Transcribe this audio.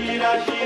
Shira Shira.